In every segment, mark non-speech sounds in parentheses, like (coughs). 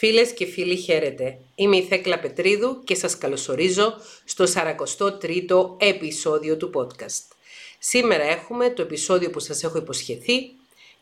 Φίλες και φίλοι χαίρετε. Είμαι η Θέκλα Πετρίδου και σας καλωσορίζω στο 43ο επεισόδιο του podcast. Σήμερα έχουμε το επεισόδιο που σας έχω υποσχεθεί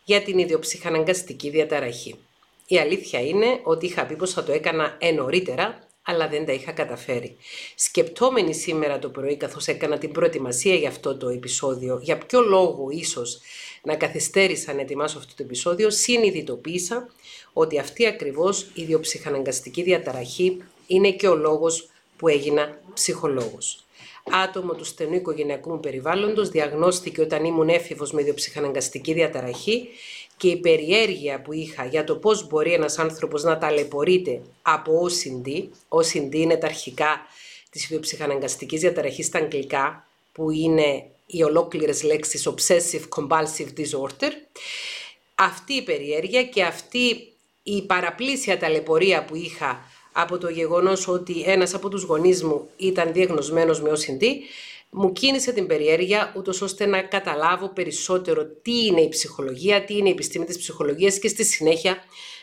για την ιδιοψυχαναγκαστική διαταραχή. Η αλήθεια είναι ότι είχα πει πως θα το έκανα ενωρίτερα, αλλά δεν τα είχα καταφέρει. Σκεπτόμενη σήμερα το πρωί καθώς έκανα την προετοιμασία για αυτό το επεισόδιο, για ποιο λόγο ίσως να καθυστέρησα να ετοιμάσω αυτό το επεισόδιο, συνειδητοποίησα ότι αυτή ακριβώς η ιδιοψυχαναγκαστική διαταραχή είναι και ο λόγος που έγινα ψυχολόγος. Άτομο του στενού οικογενειακού μου περιβάλλοντος διαγνώστηκε όταν ήμουν έφηβος με ιδιοψυχαναγκαστική διαταραχή και η περιέργεια που είχα για το πώς μπορεί ένας άνθρωπος να ταλαιπωρείται από OCD, OCD είναι τα αρχικά της ιδιοψυχαναγκαστικής διαταραχής στα αγγλικά, που είναι οι ολόκληρες λέξεις Obsessive Compulsive Disorder, αυτή η περιέργεια και αυτή η παραπλήσια ταλαιπωρία που είχα από το γεγονός ότι ένας από τους γονείς μου ήταν διαγνωσμένος με OCD, μου κίνησε την περιέργεια ούτως ώστε να καταλάβω περισσότερο τι είναι η ψυχολογία, τι είναι η επιστήμη της ψυχολογίας και στη συνέχεια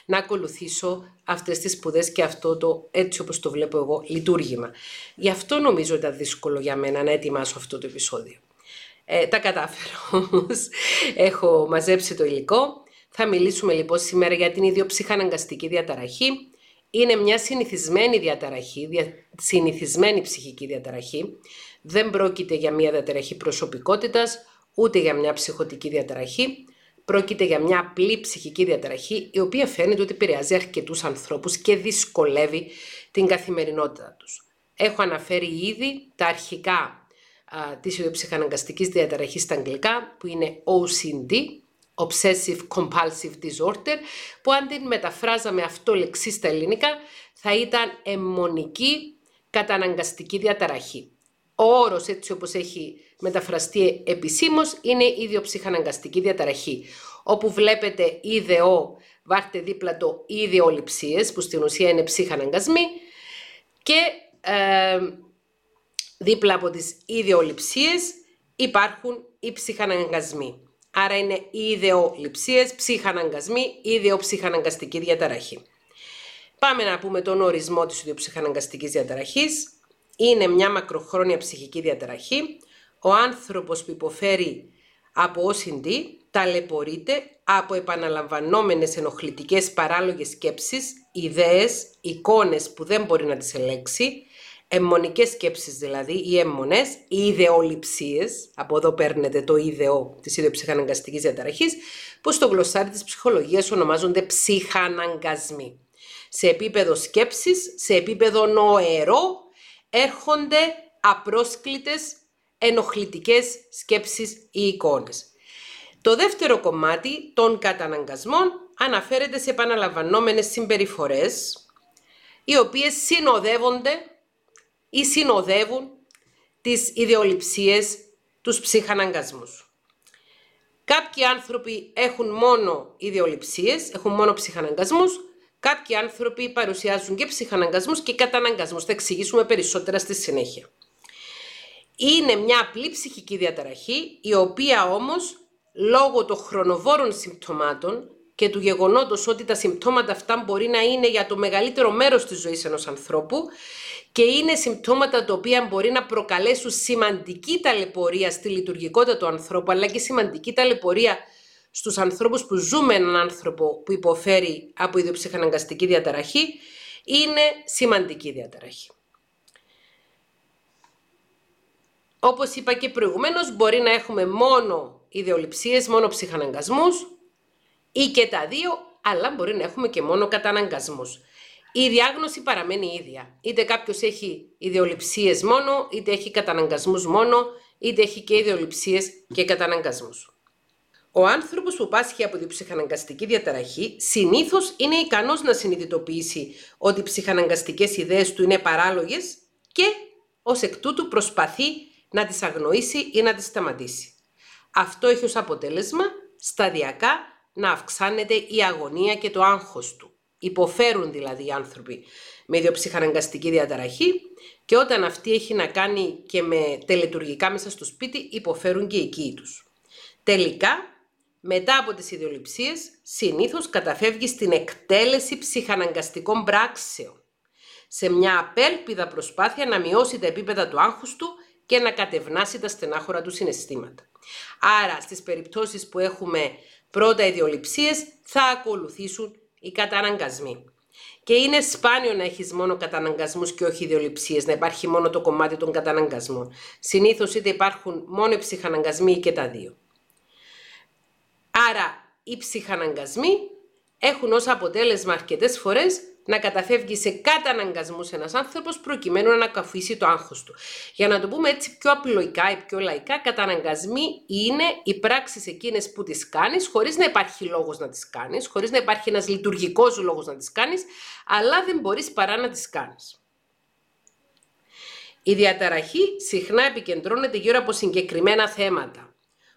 να ακολουθήσω αυτές τις σπουδές και αυτό το έτσι όπως το βλέπω εγώ λειτουργήμα. Γι' αυτό νομίζω ήταν δύσκολο για μένα να ετοιμάσω αυτό το επεισόδιο. Ε, τα κατάφερα όμως. Έχω μαζέψει το υλικό. Θα μιλήσουμε λοιπόν σήμερα για την ιδιοψυχαναγκαστική διαταραχή. Είναι μια συνηθισμένη διαταραχή, δια... συνηθισμένη ψυχική διαταραχή. Δεν πρόκειται για μια διαταραχή προσωπικότητας, ούτε για μια ψυχοτική διαταραχή. Πρόκειται για μια απλή ψυχική διαταραχή, η οποία φαίνεται ότι επηρεάζει αρκετούς ανθρώπους και δυσκολεύει την καθημερινότητα τους. Έχω αναφέρει ήδη τα αρχικά Τη της ιδιοψυχαναγκαστικής διαταραχής στα αγγλικά που είναι OCD, Obsessive Compulsive Disorder, που αν την μεταφράζαμε αυτό λεξί στα ελληνικά θα ήταν αιμονική καταναγκαστική διαταραχή. Ο όρος έτσι όπως έχει μεταφραστεί επισήμως είναι ιδιοψυχαναγκαστική διαταραχή, όπου βλέπετε ιδεό, βάρτε δίπλα το ιδεολειψίες, που στην ουσία είναι ψυχαναγκασμοί, και ε, Δίπλα από τις ιδεολειψίες υπάρχουν οι ψυχαναγκασμοί. Άρα είναι οι ιδεολειψίες, ψυχαναγκασμοί, ιδεοψυχαναγκαστική διαταραχή. Πάμε να πούμε τον ορισμό της ιδιοψυχαναγκαστικής διαταραχής. Είναι μια μακροχρόνια ψυχική διαταραχή. Ο άνθρωπος που υποφέρει από OCD ταλαιπωρείται από επαναλαμβανόμενες ενοχλητικές παράλογες σκέψεις, ιδέες, εικόνες που δεν μπορεί να τις ελέγξει, Εμμονικές σκέψεις δηλαδή, ή εμμονές, ή ιδεολειψίες, από εδώ παίρνετε το ιδεό της ιδιοψυχαναγκαστικής διαταραχής, που στο γλωσσάρι της ψυχολογίας ονομάζονται ψυχαναγκασμοί. Σε επίπεδο σκέψης, σε επίπεδο νοερό, έρχονται απρόσκλητες ενοχλητικές σκέψεις ή εικόνες. Το δεύτερο κομμάτι των καταναγκασμών αναφέρεται σε επαναλαμβανόμενες συμπεριφορές, οι οποίες συνοδεύονται ή συνοδεύουν τις ιδεολειψίες, τους ψυχαναγκασμούς. Κάποιοι άνθρωποι έχουν μόνο ιδεολειψίες, έχουν μόνο ψυχαναγκασμούς, κάποιοι άνθρωποι παρουσιάζουν και ψυχαναγκασμούς και καταναγκασμούς. Θα εξηγήσουμε περισσότερα στη συνέχεια. Είναι μια απλή ψυχική διαταραχή, η οποία όμως, λόγω των χρονοβόρων συμπτωμάτων και του γεγονότος ότι τα συμπτώματα αυτά μπορεί να είναι για το μεγαλύτερο μέρος της ζωής ενός ανθρώπου, και είναι συμπτώματα τα οποία μπορεί να προκαλέσουν σημαντική ταλαιπωρία στη λειτουργικότητα του ανθρώπου, αλλά και σημαντική ταλαιπωρία στους ανθρώπους που ζούμε έναν άνθρωπο που υποφέρει από ιδιοψυχαναγκαστική διαταραχή, είναι σημαντική διαταραχή. Όπως είπα και προηγουμένως, μπορεί να έχουμε μόνο ιδεολειψίες, μόνο ψυχαναγκασμούς ή και τα δύο, αλλά μπορεί να έχουμε και μόνο καταναγκασμούς η διάγνωση παραμένει ίδια. Είτε κάποιος έχει ιδεολειψίες μόνο, είτε έχει καταναγκασμούς μόνο, είτε έχει και ιδεολειψίες και καταναγκασμούς. Ο άνθρωπος που πάσχει από την ψυχαναγκαστική διαταραχή συνήθως είναι ικανός να συνειδητοποιήσει ότι οι ψυχαναγκαστικές ιδέες του είναι παράλογες και ως εκ τούτου προσπαθεί να τις αγνοήσει ή να τις σταματήσει. Αυτό έχει ως αποτέλεσμα σταδιακά να αυξάνεται η αγωνία και το άγχος του. Υποφέρουν δηλαδή οι άνθρωποι με ιδιοψυχαναγκαστική διαταραχή και όταν αυτή έχει να κάνει και με τελετουργικά μέσα στο σπίτι, υποφέρουν και οι οικοί τους. Τελικά, μετά από τις ιδιοληψίες, συνήθως καταφεύγει στην εκτέλεση ψυχαναγκαστικών πράξεων, σε μια απέλπιδα προσπάθεια να μειώσει τα επίπεδα του άγχους του και να κατευνάσει τα στενάχωρα του συναισθήματα. Άρα, στις περιπτώσεις που έχουμε πρώτα ιδιοληψίες, θα ακολουθήσουν οι καταναγκασμοί. Και είναι σπάνιο να έχεις μόνο καταναγκασμούς και όχι ιδιοληψίες, να υπάρχει μόνο το κομμάτι των καταναγκασμών. Συνήθως είτε υπάρχουν μόνο οι ψυχαναγκασμοί ή και τα δύο. Άρα οι ψυχαναγκασμοί έχουν ως αποτέλεσμα αρκετές φορές να καταφεύγει σε καταναγκασμούς ένας άνθρωπος προκειμένου να ανακαφίσει το άγχος του. Για να το πούμε έτσι πιο απλοϊκά ή πιο λαϊκά, καταναγκασμοί είναι οι πράξεις εκείνες που τις κάνεις χωρίς να υπάρχει λόγος να τις κάνεις, χωρίς να υπάρχει ένας λειτουργικός λόγος να τις κάνεις, αλλά δεν μπορείς παρά να τις κάνεις. Η διαταραχή συχνά επικεντρώνεται γύρω από συγκεκριμένα θέματα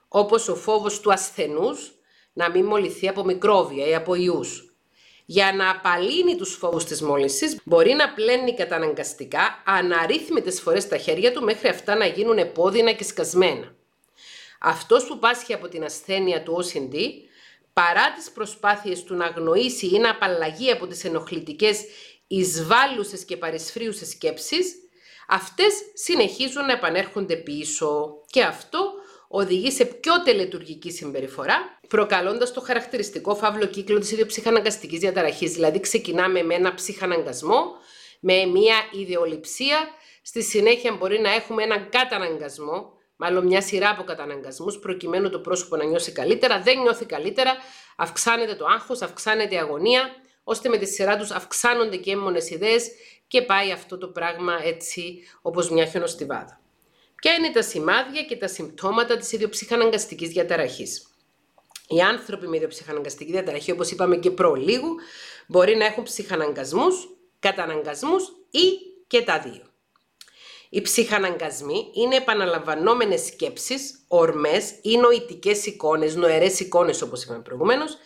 όπως ο φόβος του ασθενούς να μην μολυθεί από μικρόβια ή από ιούς. Για να απαλύνει τους φόβους της μόλυνσης, μπορεί να πλένει καταναγκαστικά αναρρύθμιτες φορές τα χέρια του μέχρι αυτά να γίνουν επώδυνα και σκασμένα. Αυτός που πάσχει από την ασθένεια του OCD, παρά τις προσπάθειες του να αγνοήσει ή να απαλλαγεί από τις ενοχλητικές εισβάλλουσες και παρισφρίουσες σκέψεις, αυτές συνεχίζουν να επανέρχονται πίσω και αυτό οδηγεί σε πιο τελετουργική συμπεριφορά, προκαλώντας το χαρακτηριστικό φαύλο κύκλο της ιδιοψυχαναγκαστικής διαταραχής. Δηλαδή, ξεκινάμε με ένα ψυχαναγκασμό, με μια ιδεολειψία, στη συνέχεια μπορεί να έχουμε έναν καταναγκασμό, μάλλον μια σειρά από καταναγκασμούς, προκειμένου το πρόσωπο να νιώσει καλύτερα, δεν νιώθει καλύτερα, αυξάνεται το άγχος, αυξάνεται η αγωνία, ώστε με τη σειρά τους αυξάνονται και έμμονε ιδέες και πάει αυτό το πράγμα έτσι όπως μια χιονοστιβάδα. Ποια είναι τα σημάδια και τα συμπτώματα της ιδιοψυχαναγκαστικής διαταραχής; Οι άνθρωποι με ιδιοψυχαναγκαστική διαταραχή, όπως είπαμε και προλίγου, μπορεί να έχουν ψυχαναγκασμούς, καταναγκασμούς ή και τα δύο. Οι ψυχαναγκασμοί είναι επαναλαμβανόμενες σκέψεις, ορμές ή νοητικές εικόνες, νοερές εικόνες όπως είπαμε προηγουμένως,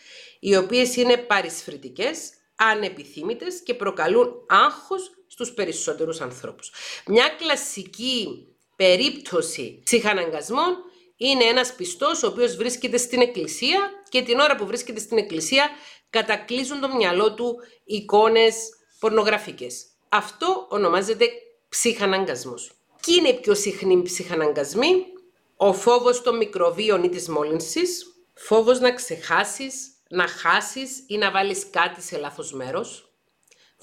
οι οποίες είναι παρισφρητικές, ανεπιθύμητες και προκαλούν άγχος στους περισσότερους ανθρώπους. Μια κλασική περίπτωση ψυχαναγκασμών είναι ένας πιστός ο οποίος βρίσκεται στην εκκλησία και την ώρα που βρίσκεται στην εκκλησία κατακλείζουν το μυαλό του εικόνες πορνογραφικές. Αυτό ονομάζεται ψυχαναγκασμός. Και είναι οι πιο συχνοί ψυχαναγκασμοί, ο φόβος των μικροβίων ή της μόλυνσης, φόβος να ξεχάσεις, να χάσεις ή να βάλεις κάτι σε λάθος μέρος,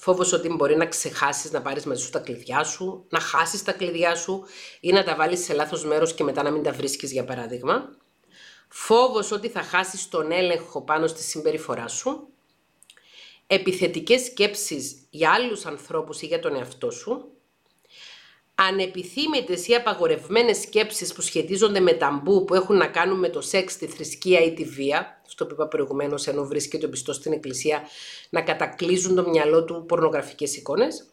Φόβος ότι μπορεί να ξεχάσεις να πάρεις μαζί σου τα κλειδιά σου, να χάσεις τα κλειδιά σου ή να τα βάλεις σε λάθος μέρος και μετά να μην τα βρίσκεις, για παράδειγμα. Φόβος ότι θα χάσεις τον έλεγχο πάνω στη συμπεριφορά σου. Επιθετικές σκέψεις για άλλους ανθρώπους ή για τον εαυτό σου ανεπιθύμητες ή απαγορευμένες σκέψεις που σχετίζονται με ταμπού που έχουν να κάνουν με το σεξ, τη θρησκεία ή τη βία, αυτό που είπα προηγουμένως, ενώ βρίσκεται ο πιστός στην εκκλησία, να κατακλείζουν το μυαλό του πορνογραφικές εικόνες,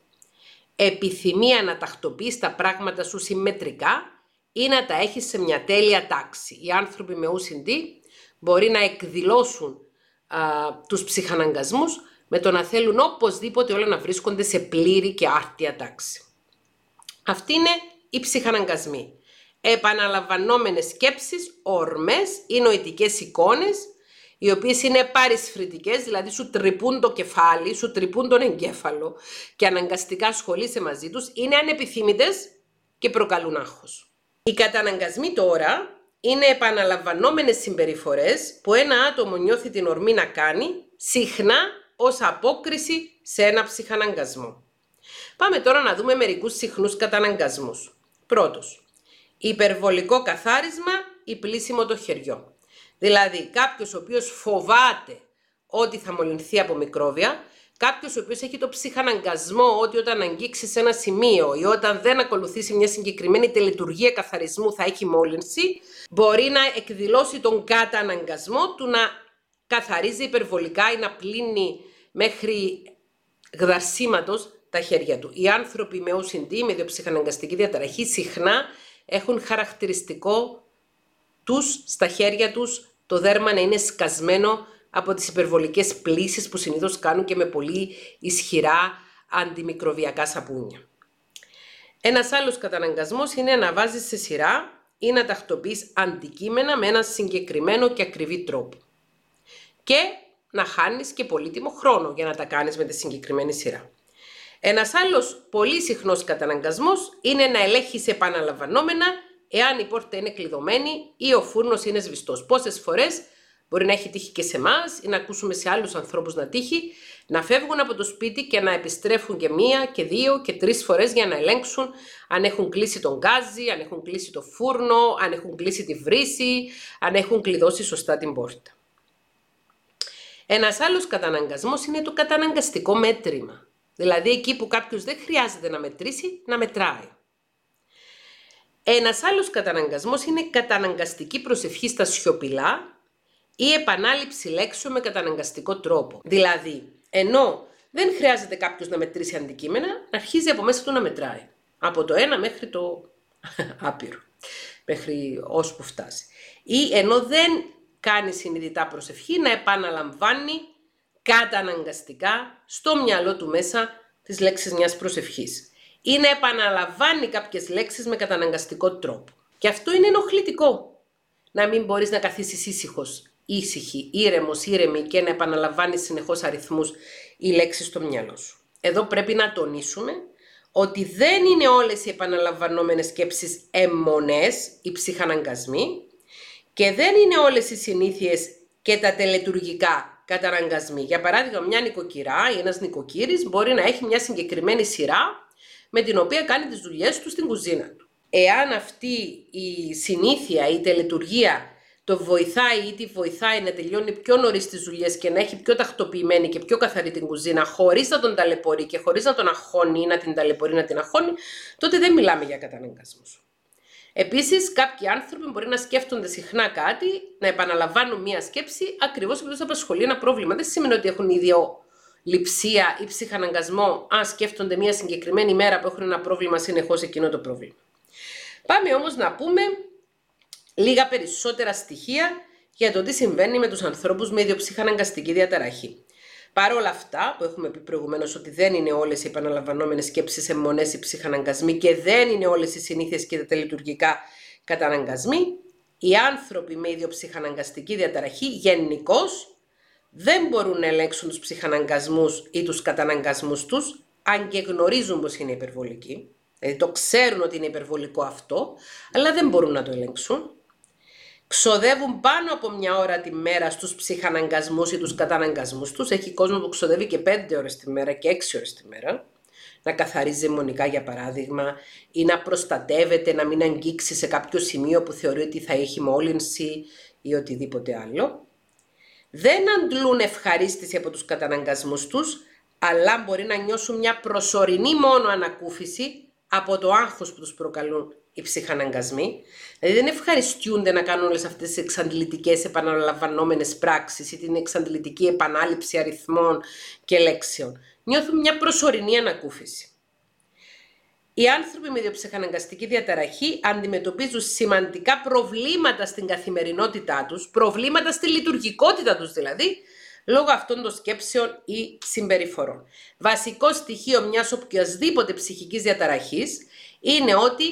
επιθυμία να τακτοποιεί τα πράγματα σου συμμετρικά ή να τα έχεις σε μια τέλεια τάξη. Οι άνθρωποι με OCD μπορεί να εκδηλώσουν α, τους ψυχαναγκασμούς με το να θέλουν οπωσδήποτε όλα να βρίσκονται σε πλήρη και άρτια τάξη. Αυτή είναι οι ψυχαναγκασμοί. Επαναλαμβανόμενες σκέψεις, ορμές ή νοητικές εικόνες, οι οποίες είναι παρισφρητικές, δηλαδή σου τρυπούν το κεφάλι, σου τρυπούν τον εγκέφαλο και αναγκαστικά ασχολείσαι μαζί τους, είναι ανεπιθύμητες και προκαλούν άγχος. Οι καταναγκασμοί τώρα είναι επαναλαμβανόμενες συμπεριφορές που ένα άτομο νιώθει την ορμή να κάνει, συχνά ως απόκριση σε ένα ψυχαναγκασμό. Πάμε τώρα να δούμε μερικούς συχνούς καταναγκασμούς. Πρώτος, υπερβολικό καθάρισμα ή πλήσιμο το χεριό. Δηλαδή κάποιος ο οποίος φοβάται ότι θα μολυνθεί από μικρόβια, κάποιος ο οποίος έχει το ψυχαναγκασμό ότι όταν αγγίξει σε ένα σημείο ή όταν δεν ακολουθήσει μια συγκεκριμένη τελετουργία καθαρισμού θα έχει μόλυνση, μπορεί να εκδηλώσει τον καταναγκασμό του να καθαρίζει υπερβολικά ή να πλύνει μέχρι γδαρσίματος τα χέρια του. Οι άνθρωποι με OCD, με διοψυχαναγκαστική διαταραχή, συχνά έχουν χαρακτηριστικό τους στα χέρια τους το δέρμα να είναι σκασμένο από τις υπερβολικές πλήσεις που συνήθως κάνουν και με πολύ ισχυρά αντιμικροβιακά σαπούνια. Ένας άλλος καταναγκασμός είναι να βάζεις σε σειρά ή να τακτοποιείς αντικείμενα με ένα συγκεκριμένο και ακριβή τρόπο. Και να χάνεις και πολύτιμο χρόνο για να τα κάνεις με τη συγκεκριμένη σειρά. Ένας άλλος πολύ συχνός καταναγκασμός είναι να ελέγχεις επαναλαμβανόμενα εάν η πόρτα είναι κλειδωμένη ή ο φούρνος είναι σβηστός. Πόσες φορές μπορεί να έχει τύχει και σε εμάς ή να ακούσουμε σε άλλους ανθρώπους να τύχει, να φεύγουν από το σπίτι και να επιστρέφουν και μία και δύο και τρεις φορές για να ελέγξουν αν έχουν κλείσει τον γκάζι, αν έχουν κλείσει το φούρνο, αν έχουν κλείσει τη βρύση, αν έχουν κλειδώσει σωστά την πόρτα. Ένας άλλος καταναγκασμός είναι το καταναγκαστικό μέτρημα. Δηλαδή εκεί που κάποιος δεν χρειάζεται να μετρήσει, να μετράει. Ένας άλλος καταναγκασμός είναι καταναγκαστική προσευχή στα σιωπηλά ή επανάληψη λέξεων με καταναγκαστικό τρόπο. Δηλαδή, ενώ δεν χρειάζεται κάποιος να μετρήσει αντικείμενα, αρχίζει από μέσα του να μετράει. Από το ένα μέχρι το (laughs) άπειρο. Μέχρι ώσπου φτάσει. Ή ενώ δεν κάνει συνειδητά προσευχή, να επαναλαμβάνει καταναγκαστικά στο μυαλό του μέσα τις λέξεις μιας προσευχής. Ή να επαναλαμβάνει κάποιες λέξεις με καταναγκαστικό τρόπο. Και αυτό είναι ενοχλητικό. Να μην μπορείς να καθίσεις ήσυχος, ήσυχη, ήρεμος, ήρεμη και να επαναλαμβάνεις συνεχώς αριθμούς ή λέξεις στο μυαλό σου. Εδώ πρέπει να τονίσουμε ότι δεν είναι όλες οι επαναλαμβανόμενες σκέψεις αιμονές ή ψυχαναγκασμοί και δεν είναι όλες οι συνήθειες και τα τελετουργικά καταναγκασμοί. Για παράδειγμα, μια νοικοκυρά ή ένας νοικοκύρης μπορεί να έχει μια συγκεκριμένη σειρά με την οποία κάνει τις δουλειές του στην κουζίνα του. Εάν αυτή η συνήθεια, η τελετουργία το βοηθάει ή τη βοηθάει να τελειώνει πιο νωρίς τις δουλειές και να έχει πιο τακτοποιημένη και πιο καθαρή την κουζίνα, χωρίς να τον ταλαιπωρεί και χωρίς να τον αγχώνει ή να την ταλαιπωρεί να την αγχώνει, τότε δεν μιλάμε για καταναγκασμούς. Επίσης, κάποιοι άνθρωποι μπορεί να σκέφτονται συχνά κάτι, να επαναλαμβάνουν μία σκέψη ακριβώς επειδή τους απασχολεί ένα πρόβλημα. Δεν σημαίνει ότι έχουν λειψία ή ψυχαναγκασμό αν σκέφτονται μία συγκεκριμένη μέρα που έχουν ένα πρόβλημα συνεχώς εκείνο το πρόβλημα. Πάμε όμως να πούμε λίγα περισσότερα στοιχεία για το τι συμβαίνει με τους ανθρώπους με ιδιοψυχαναγκαστική διαταραχή. Παρ' όλα αυτά που έχουμε πει προηγουμένως ότι δεν είναι όλες οι επαναλαμβανόμενες σκέψεις αιμονές ή ψυχαναγκασμοί και δεν είναι όλες οι συνήθειες και τα τελειτουργικά καταναγκασμοί, οι άνθρωποι με ιδιοψυχαναγκαστική διαταραχή γενικώς δεν μπορούν να ελέγξουν τους ψυχαναγκασμούς ή τους καταναγκασμούς τους, αν και γνωρίζουν πως είναι υπερβολικοί. Δηλαδή το ξέρουν ότι είναι υπερβολικό αυτό, αλλά δεν μπορούν να το ελέγξουν ξοδεύουν πάνω από μια ώρα τη μέρα στους ψυχαναγκασμούς ή τους καταναγκασμούς τους. Έχει κόσμο που ξοδεύει και 5 ώρες τη μέρα και 6 ώρες τη μέρα. Να καθαρίζει μονικά για παράδειγμα ή να προστατεύεται, να μην αγγίξει σε κάποιο σημείο που θεωρεί ότι θα έχει μόλυνση ή οτιδήποτε άλλο. Δεν αντλούν ευχαρίστηση από τους καταναγκασμούς τους, αλλά μπορεί να νιώσουν μια προσωρινή μόνο ανακούφιση από το άγχος που τους προκαλούν οι ψυχαναγκασμοί. Δηλαδή δεν ευχαριστούνται να κάνουν όλες αυτές τις εξαντλητικές επαναλαμβανόμενες πράξεις ή την εξαντλητική επανάληψη αριθμών και λέξεων. Νιώθουν μια προσωρινή ανακούφιση. Οι άνθρωποι με διοψυχαναγκαστική διαταραχή αντιμετωπίζουν σημαντικά προβλήματα στην καθημερινότητά τους, προβλήματα στη λειτουργικότητα τους δηλαδή, λόγω αυτών των σκέψεων ή συμπεριφορών. Βασικό στοιχείο μιας οποιασδήποτε ψυχικής διαταραχής είναι ότι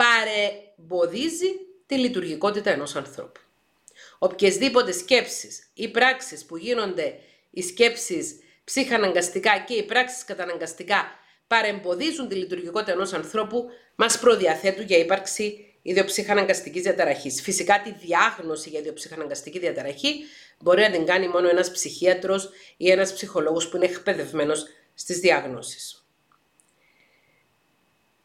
παρεμποδίζει τη λειτουργικότητα ενός ανθρώπου. Οποιασδήποτε σκέψεις ή πράξεις που γίνονται οι σκέψεις ψυχαναγκαστικά και οι πράξεις καταναγκαστικά παρεμποδίζουν τη λειτουργικότητα ενός ανθρώπου, μας προδιαθέτουν για ύπαρξη ιδιοψυχαναγκαστικής διαταραχής. Φυσικά τη διάγνωση για ιδιοψυχαναγκαστική διαταραχή μπορεί να την κάνει μόνο ένας ψυχίατρος ή ένας ψυχολόγος που είναι εκπαιδευμένος στις διάγνωσεις.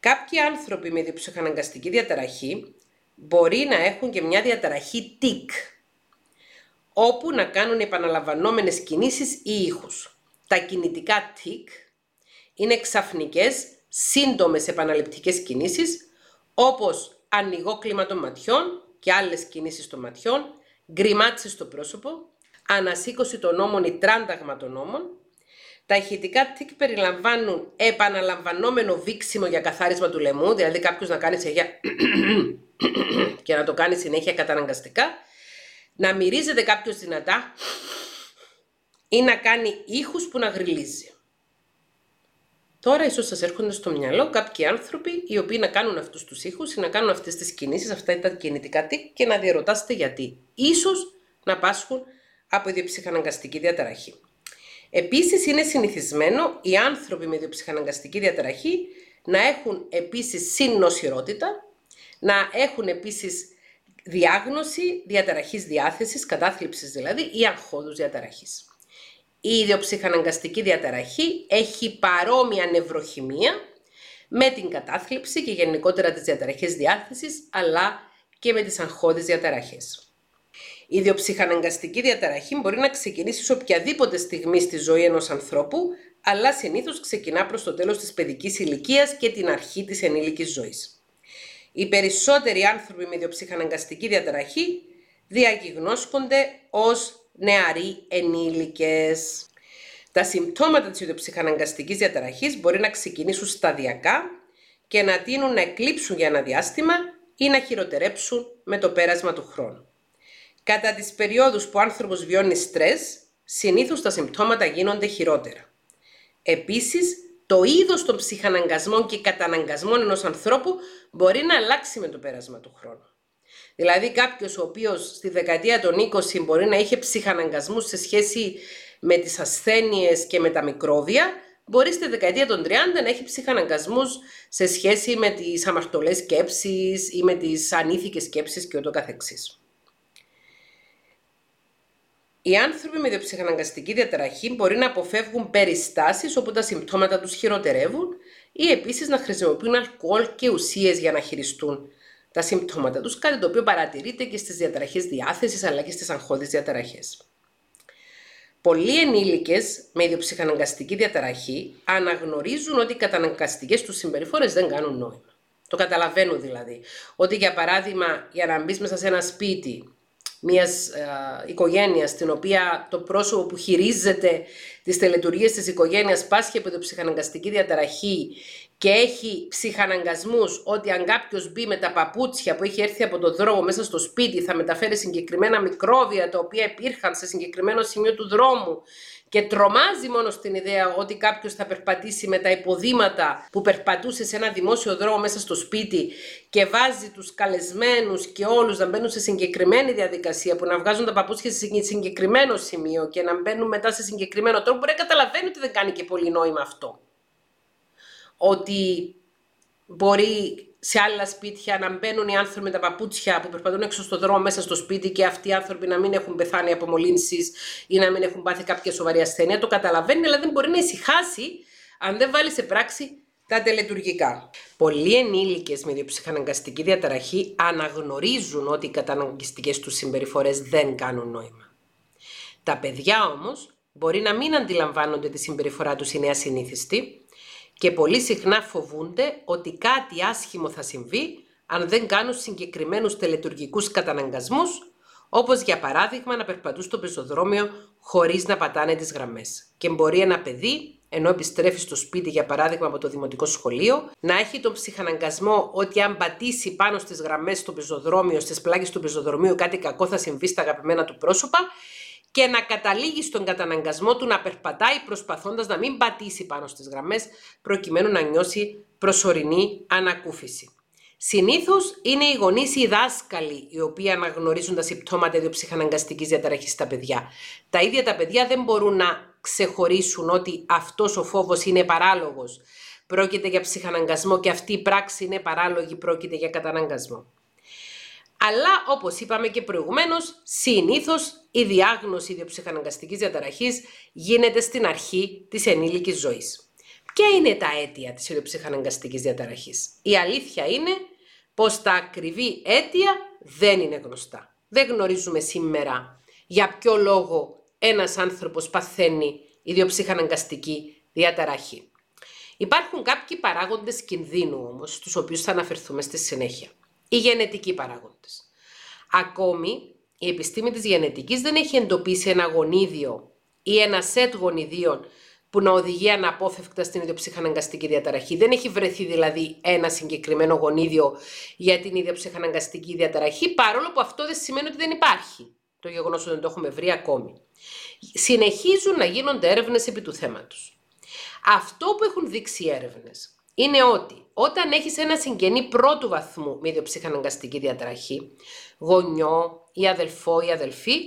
Κάποιοι άνθρωποι με διψυχαναγκαστική διαταραχή μπορεί να έχουν και μια διαταραχή τικ, όπου να κάνουν επαναλαμβανόμενες κινήσεις ή ήχους. Τα κινητικά τικ είναι ξαφνικές, σύντομες επαναληπτικές κινήσεις, όπως ανοιγόκλειμα των ματιών και άλλες κινήσεις των ματιών, γκριμάτσα στο πρόσωπο, ανασήκωση των ώμων ή τράνταγμα των ώμων, τα ηχητικά τικ περιλαμβάνουν επαναλαμβανόμενο βήξιμο για καθάρισμα του λαιμού, δηλαδή κάποιος να κάνει συνέχεια (coughs) και να το κάνει συνέχεια καταναγκαστικά, να μυρίζεται κάποιος δυνατά ή να κάνει ήχους που να γριλίζει. Τώρα ίσως σας έρχονται στο μυαλό κάποιοι άνθρωποι οι οποίοι να κάνουν αυτούς τους ήχους ή να κάνουν αυτές τις κινήσεις, αυτά τα κινητικά τικ και να διαρωτάστε γιατί. Ίσως να πάσχουν από ιδιοψυχαναγκαστική διαταραχή. Επίσης είναι συνηθισμένο οι άνθρωποι με ιδιοψυχαναγκαστική διαταραχή να έχουν επίσης συννοσηρότητα, να έχουν επίσης διάγνωση διαταραχής διάθεσης, κατάθλιψης δηλαδή, ή αγχώδους διαταραχής. Η ιδιοψυχαναγκαστική διαταραχή έχει παρόμοια νευροχημία με την κατάθλιψη και γενικότερα τις διαταραχές διάθεσης, αλλά και με τις αγχώδεις διαταραχές. Η ιδιοψυχαναγκαστική διαταραχή μπορεί να ξεκινήσει σε οποιαδήποτε στιγμή στη ζωή ενός ανθρώπου, αλλά συνήθως ξεκινά προς το τέλος της παιδικής ηλικίας και την αρχή της ενήλικης ζωής. Οι περισσότεροι άνθρωποι με ιδιοψυχαναγκαστική διαταραχή διαγιγνώσκονται ως νεαροί ενήλικες. Τα συμπτώματα της ιδιοψυχαναγκαστικής διαταραχής μπορεί να ξεκινήσουν σταδιακά και να τείνουν να εκλείψουν για ένα διάστημα ή να χειροτερέψουν με το πέρασμα του χρόνου. Κατά τις περιόδους που ο άνθρωπος βιώνει στρες, συνήθως τα συμπτώματα γίνονται χειρότερα. Επίσης, το είδος των ψυχαναγκασμών και καταναγκασμών ενός ανθρώπου μπορεί να αλλάξει με το πέρασμα του χρόνου. Δηλαδή κάποιος ο οποίος στη δεκαετία των 20 μπορεί να είχε ψυχαναγκασμούς σε σχέση με τις ασθένειες και με τα μικρόβια, μπορεί στη δεκαετία των 30 να έχει ψυχαναγκασμούς σε σχέση με τις αμαρτωλές σκέψεις ή με τις ανήθικες σκέψεις και ούτω καθεξής. Οι άνθρωποι με διοψυχαναγκαστική διαταραχή μπορεί να αποφεύγουν περιστάσεις όπου τα συμπτώματα τους χειροτερεύουν ή επίσης να χρησιμοποιούν αλκοόλ και ουσίες για να χειριστούν τα συμπτώματα τους, κάτι το οποίο παρατηρείται και στις διαταραχές διάθεσης αλλά και στις αγχώδεις διαταραχές. Πολλοί ενήλικες με ιδιοψυχαναγκαστική διαταραχή αναγνωρίζουν ότι οι καταναγκαστικές τους συμπεριφορές δεν κάνουν νόημα. Το καταλαβαίνουν δηλαδή. Ότι για παράδειγμα για να μπεις μέσα σε ένα σπίτι μιας ε, οικογένειας στην οποία το πρόσωπο που χειρίζεται τις τελετουργίες της οικογένειας πάσχει από το ψυχαναγκαστική διαταραχή και έχει ψυχαναγκασμούς ότι αν κάποιος μπει με τα παπούτσια που έχει έρθει από το δρόμο μέσα στο σπίτι θα μεταφέρει συγκεκριμένα μικρόβια τα οποία υπήρχαν σε συγκεκριμένο σημείο του δρόμου και τρομάζει μόνο στην ιδέα ότι κάποιος θα περπατήσει με τα υποδήματα που περπατούσε σε ένα δημόσιο δρόμο μέσα στο σπίτι και βάζει τους καλεσμένους και όλους να μπαίνουν σε συγκεκριμένη διαδικασία που να βγάζουν τα παπούτσια σε συγκεκριμένο σημείο και να μπαίνουν μετά σε συγκεκριμένο τρόπο, μπορεί να καταλαβαίνει ότι δεν κάνει και πολύ νόημα αυτό. Ότι μπορεί σε άλλα σπίτια να μπαίνουν οι άνθρωποι με τα παπούτσια που περπατούν έξω στο δρόμο μέσα στο σπίτι και αυτοί οι άνθρωποι να μην έχουν πεθάνει από μολύνσεις ή να μην έχουν πάθει κάποια σοβαρή ασθένεια. Το καταλαβαίνει, αλλά δεν μπορεί να ησυχάσει αν δεν βάλει σε πράξη τα τελετουργικά. Πολλοί ενήλικες με διοψυχαναγκαστική διαταραχή αναγνωρίζουν ότι οι καταναγκαστικές τους συμπεριφορές δεν κάνουν νόημα. Τα παιδιά όμως μπορεί να μην αντιλαμβάνονται τη συμπεριφορά τους είναι ασυνήθιστη και πολύ συχνά φοβούνται ότι κάτι άσχημο θα συμβεί αν δεν κάνουν συγκεκριμένους τελετουργικούς καταναγκασμούς, όπως για παράδειγμα να περπατούν στο πεζοδρόμιο χωρίς να πατάνε τις γραμμές. Και μπορεί ένα παιδί, ενώ επιστρέφει στο σπίτι για παράδειγμα από το δημοτικό σχολείο, να έχει τον ψυχαναγκασμό ότι αν πατήσει πάνω στις γραμμές στο πεζοδρόμιο, στις πλάκες του πεζοδρομίου κάτι κακό θα συμβεί στα αγαπημένα του πρόσωπα και να καταλήγει στον καταναγκασμό του να περπατάει προσπαθώντας να μην πατήσει πάνω στις γραμμές προκειμένου να νιώσει προσωρινή ανακούφιση. Συνήθως είναι οι γονείς ή οι δάσκαλοι οι οποίοι αναγνωρίζουν τα συμπτώματα ιδιοψυχαναγκαστικής διαταραχής στα παιδιά. Τα ίδια τα παιδιά δεν μπορούν να ξεχωρίσουν ότι αυτός ο φόβος είναι παράλογος. Πρόκειται για ψυχαναγκασμό και αυτή η πράξη είναι παράλογη, πρόκειται για καταναγκασμό. Αλλά όπως είπαμε και προηγουμένως, συνήθως η διάγνωση ιδιοψυχαναγκαστικής διαταραχής γίνεται στην αρχή της ενήλικης ζωής. Ποια είναι τα αίτια της ιδιοψυχαναγκαστικής διαταραχής; Η αλήθεια είναι πως τα ακριβή αίτια δεν είναι γνωστά. Δεν γνωρίζουμε σήμερα για ποιο λόγο ένας άνθρωπος παθαίνει ιδιοψυχαναγκαστική διαταραχή. Υπάρχουν κάποιοι παράγοντες κινδύνου όμως, στους οποίους θα αναφερθούμε στη συνέχεια οι γενετικοί παράγοντες. Ακόμη, η επιστήμη της γενετικής δεν έχει εντοπίσει ένα γονίδιο ή ένα σετ γονιδίων που να οδηγεί αναπόφευκτα στην ιδιοψυχαναγκαστική διαταραχή. Δεν έχει βρεθεί δηλαδή ένα συγκεκριμένο γονίδιο για την ιδιοψυχαναγκαστική διαταραχή, παρόλο που αυτό δεν σημαίνει ότι δεν υπάρχει. Το γεγονός ότι δεν το έχουμε βρει ακόμη. Συνεχίζουν να γίνονται έρευνες επί του θέματος. Αυτό που έχουν δείξει οι έρευνες είναι ότι όταν έχεις ένα συγγενή πρώτου βαθμού με ιδιοψυχαναγκαστική διαταραχή, γονιό ή αδελφό ή αδελφή,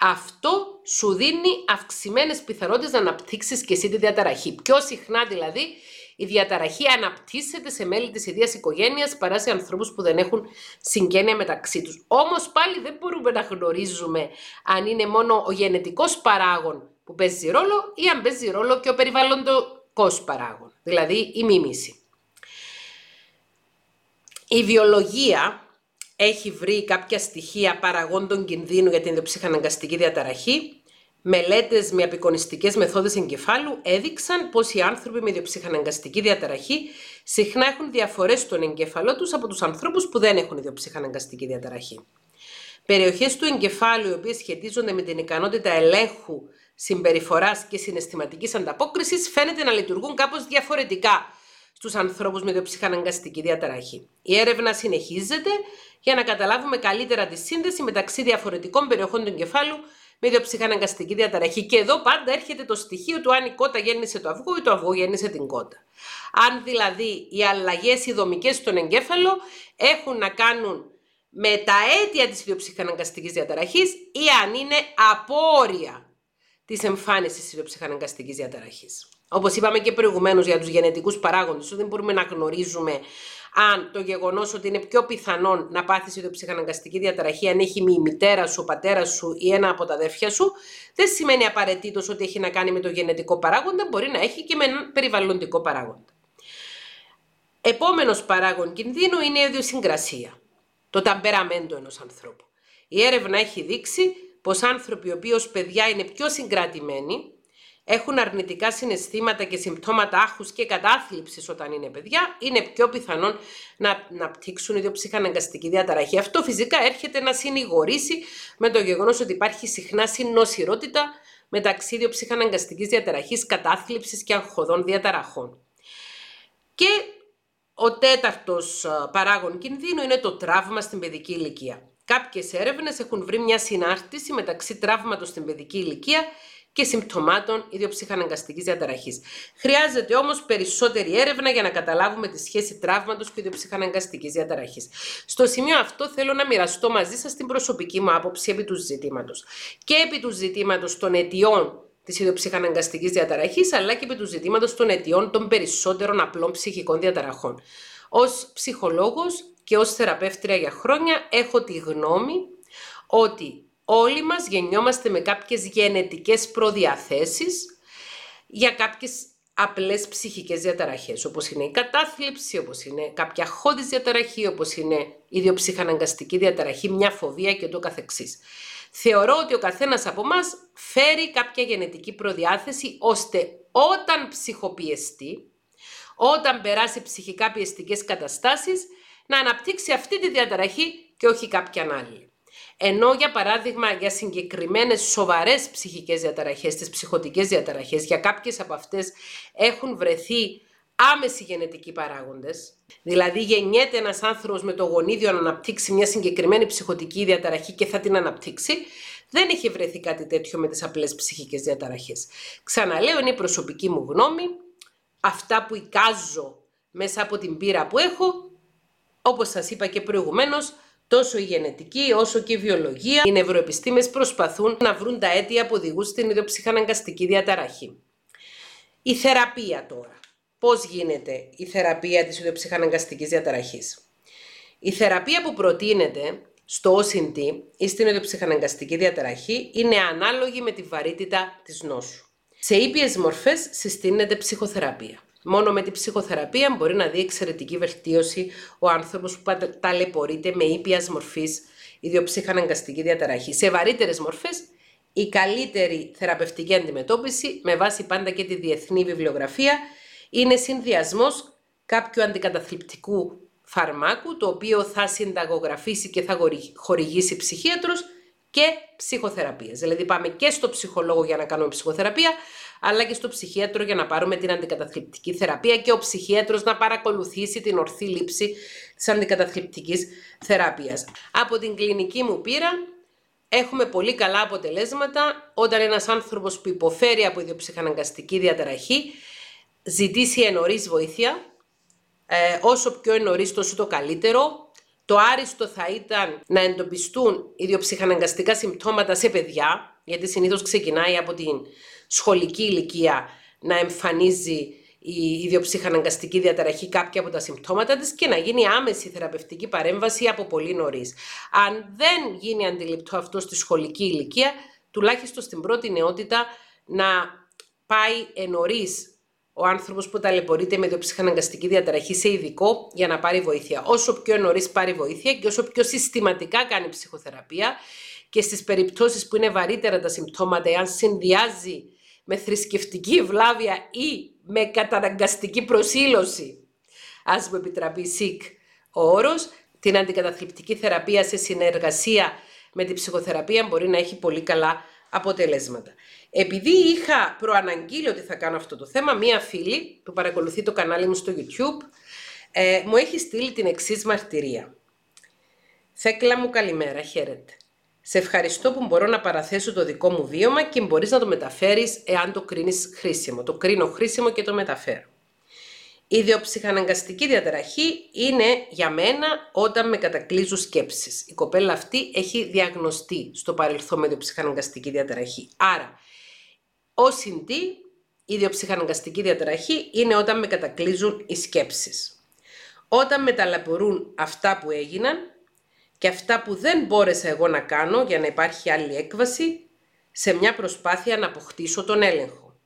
αυτό σου δίνει αυξημένες πιθανότητες να αναπτύξεις και εσύ τη διαταραχή. Πιο συχνά δηλαδή η διαταραχή αναπτύσσεται σε μέλη της ίδιας οικογένειας παρά σε ανθρώπους που δεν έχουν συγγένεια μεταξύ τους. Όμως πάλι δεν μπορούμε να γνωρίζουμε αν είναι μόνο ο γενετικός παράγων που παίζει ρόλο ή αν παίζει ρόλο και ο περιβαλλοντικός παράγων, δηλαδή η μίμηση. Η βιολογία έχει βρει κάποια στοιχεία παραγόντων κινδύνου για την ενδοψυχαναγκαστική διαταραχή. Μελέτες με απεικονιστικές μεθόδε εγκεφάλου έδειξαν πως οι άνθρωποι με ιδιοψυχαναγκαστική διαταραχή συχνά έχουν διαφορές στον εγκέφαλό τους από τους ανθρώπους που δεν έχουν ιδιοψυχαναγκαστική διαταραχή. Περιοχές του εγκεφάλου οι οποίες σχετίζονται με την ικανότητα ελέγχου συμπεριφοράς και συναισθηματικής ανταπόκρισης φαίνεται να λειτουργούν κάπως διαφορετικά στους ανθρώπους με ιδιοψυχαναγκαστική διαταραχή. Η έρευνα συνεχίζεται για να καταλάβουμε καλύτερα τη σύνδεση μεταξύ διαφορετικών περιοχών του εγκεφάλου με ιδιοψυχαναγκαστική διαταραχή. Και εδώ πάντα έρχεται το στοιχείο του αν η κότα γέννησε το αυγό ή το αυγό γέννησε την κότα. Αν δηλαδή οι αλλαγές ειδομικέ στον εγκέφαλο έχουν να κάνουν με τα αίτια της ιδιοψυχαναγκαστικής διαταραχής ή αν είναι απόρρια της εμφάνισης της ιδιοψυχαναγκαστικής διαταραχής. Όπως είπαμε και προηγουμένως για τους γενετικούς παράγοντες, δεν μπορούμε να γνωρίζουμε αν το γεγονός ότι είναι πιο πιθανόν να πάθεις ιδιοψυχαναγκαστική διαταραχή αν έχει η μητέρα σου, ο πατέρας σου ή ένα από τα αδέρφια σου, δεν σημαίνει απαραίτητος ότι έχει να κάνει με το γενετικό παράγοντα, μπορεί να έχει και με έναν περιβαλλοντικό παράγοντα. Επόμενος παράγον κινδύνου είναι η ιδιοσυγκρασία, το ταμπεραμέντο ενός ανθρώπου. Η έρευνα έχει δείξει πως άνθρωποι οι οποίοι ως παιδιά είναι πιο συγκρατημένοι, έχουν αρνητικά συναισθήματα και συμπτώματα άχους και κατάθλιψης όταν είναι παιδιά, είναι πιο πιθανόν να, να πτύξουν ιδιοψυχαναγκαστική διαταραχή. Αυτό φυσικά έρχεται να συνηγορήσει με το γεγονός ότι υπάρχει συχνά συνοσυρότητα μεταξύ ιδιοψυχαναγκαστικής διαταραχής, κατάθλιψης και αγχωδών διαταραχών. Και ο τέταρτος παράγον κινδύνου είναι το τραύμα στην παιδική ηλικία. Κάποιες έρευνες έχουν βρει μια συνάρτηση μεταξύ τραύματος στην παιδική ηλικία και συμπτωμάτων ιδιοψυχαναγκαστικής διαταραχής. Χρειάζεται όμως περισσότερη έρευνα για να καταλάβουμε τη σχέση τραύματος και ιδιοψυχαναγκαστικής διαταραχής. Στο σημείο αυτό θέλω να μοιραστώ μαζί σας την προσωπική μου άποψη επί του ζητήματος. Και επί του ζητήματος των αιτιών της ιδιοψυχαναγκαστικής διαταραχής, αλλά και επί του ζητήματος των αιτιών των περισσότερων απλών ψυχικών διαταραχών. Ω ψυχολόγος και ως θεραπεύτρια για χρόνια έχω τη γνώμη ότι όλοι μας γεννιόμαστε με κάποιες γενετικές προδιαθέσεις για κάποιες απλές ψυχικές διαταραχές, όπως είναι η κατάθλιψη, όπως είναι κάποια χώδης διαταραχή, όπως είναι η ιδιοψυχαναγκαστική διαταραχή, μια φοβία και το καθεξής. Θεωρώ ότι ο καθένας από εμά φέρει κάποια γενετική προδιάθεση, ώστε όταν ψυχοπιεστεί, όταν περάσει ψυχικά πιεστικές καταστάσεις, να αναπτύξει αυτή τη διαταραχή και όχι κάποια άλλη. Ενώ για παράδειγμα για συγκεκριμένες σοβαρές ψυχικές διαταραχές, τις ψυχοτικές διαταραχές, για κάποιες από αυτές έχουν βρεθεί άμεση γενετικοί παράγοντες, δηλαδή γεννιέται ένας άνθρωπος με το γονίδιο να αναπτύξει μια συγκεκριμένη ψυχοτική διαταραχή και θα την αναπτύξει, δεν έχει βρεθεί κάτι τέτοιο με τις απλές ψυχικές διαταραχές. Ξαναλέω, είναι η προσωπική μου γνώμη, αυτά που εικάζω μέσα από την πείρα που έχω, όπως σας είπα και προηγουμένως, Τόσο η γενετική όσο και η βιολογία, οι νευροεπιστήμες προσπαθούν να βρουν τα αίτια που οδηγούν στην ιδιοψυχαναγκαστική διαταραχή. Η θεραπεία τώρα. Πώς γίνεται η θεραπεία της ιδιοψυχαναγκαστικής διαταραχής; Η θεραπεία που προτείνεται στο OCT ή στην ιδιοψυχαναγκαστική διαταραχή είναι ανάλογη με τη βαρύτητα της νόσου. Σε ήπιες μορφές συστήνεται ψυχοθεραπεία. Μόνο με την ψυχοθεραπεία μπορεί να δει εξαιρετική βελτίωση ο άνθρωπος που ταλαιπωρείται με ήπιας μορφής ιδιοψυχαναγκαστική διαταραχή. Σε βαρύτερες μορφές, η καλύτερη θεραπευτική αντιμετώπιση, με βάση πάντα και τη διεθνή βιβλιογραφία, είναι συνδυασμός κάποιου αντικαταθλιπτικού φαρμάκου, το οποίο θα συνταγογραφήσει και θα χορηγήσει ψυχίατρος και ψυχοθεραπείας. Δηλαδή πάμε και στο ψυχολόγο για να κάνουμε ψυχοθεραπεία, αλλά και στο ψυχίατρο για να πάρουμε την αντικαταθλιπτική θεραπεία και ο ψυχίατρος να παρακολουθήσει την ορθή λήψη της αντικαταθλιπτικής θεραπείας. Από την κλινική μου πείρα έχουμε πολύ καλά αποτελέσματα όταν ένας άνθρωπος που υποφέρει από ιδιοψυχαναγκαστική διαταραχή ζητήσει ενωρίς βοήθεια, ε, όσο πιο ενωρίς τόσο το καλύτερο. Το άριστο θα ήταν να εντοπιστούν ιδιοψυχαναγκαστικά συμπτώματα σε παιδιά, γιατί συνήθως ξεκινάει από την σχολική ηλικία να εμφανίζει η ιδιοψυχαναγκαστική διαταραχή κάποια από τα συμπτώματα της και να γίνει άμεση θεραπευτική παρέμβαση από πολύ νωρίς. Αν δεν γίνει αντιληπτό αυτό στη σχολική ηλικία, τουλάχιστον στην πρώτη νεότητα να πάει ενωρίς ο άνθρωπος που ταλαιπωρείται με ιδιοψυχαναγκαστική διαταραχή σε ειδικό για να πάρει βοήθεια. Όσο πιο νωρίς πάρει βοήθεια και όσο πιο συστηματικά κάνει ψυχοθεραπεία και στις περιπτώσεις που είναι βαρύτερα τα συμπτώματα, εάν συνδυάζει με θρησκευτική ευλάβεια ή με καταναγκαστική προσήλωση, ας μου επιτραπεί ΣΥΚ ο όρος, την αντικαταθλιπτική θεραπεία σε συνεργασία με την ψυχοθεραπεία μπορεί να έχει πολύ καλά αποτελέσματα. Επειδή είχα προαναγγείλει ότι θα κάνω αυτό το θέμα, μία φίλη που παρακολουθεί το κανάλι μου στο YouTube ε, μου έχει στείλει την εξής μαρτυρία. Θέκλα μου καλημέρα, χαίρετε. Σε ευχαριστώ που μπορώ να παραθέσω το δικό μου βίωμα και μπορείς να το μεταφέρεις εάν το κρίνεις χρήσιμο. Το κρίνω χρήσιμο και το μεταφέρω. Η ιδιοψυχαναγκαστική διαταραχή είναι για μένα όταν με κατακλείζουν σκέψεις. Η κοπέλα αυτή έχει διαγνωστεί στο παρελθόν με ιδιοψυχαναγκαστική διαταραχή. Άρα, ο συντή, η ιδιοψυχαναγκαστική διαταραχή είναι όταν με κατακλείζουν οι σκέψεις. Όταν μεταλαπορούν αυτά που έγιναν, και αυτά που δεν μπόρεσα εγώ να κάνω για να υπάρχει άλλη έκβαση σε μια προσπάθεια να αποκτήσω τον έλεγχο.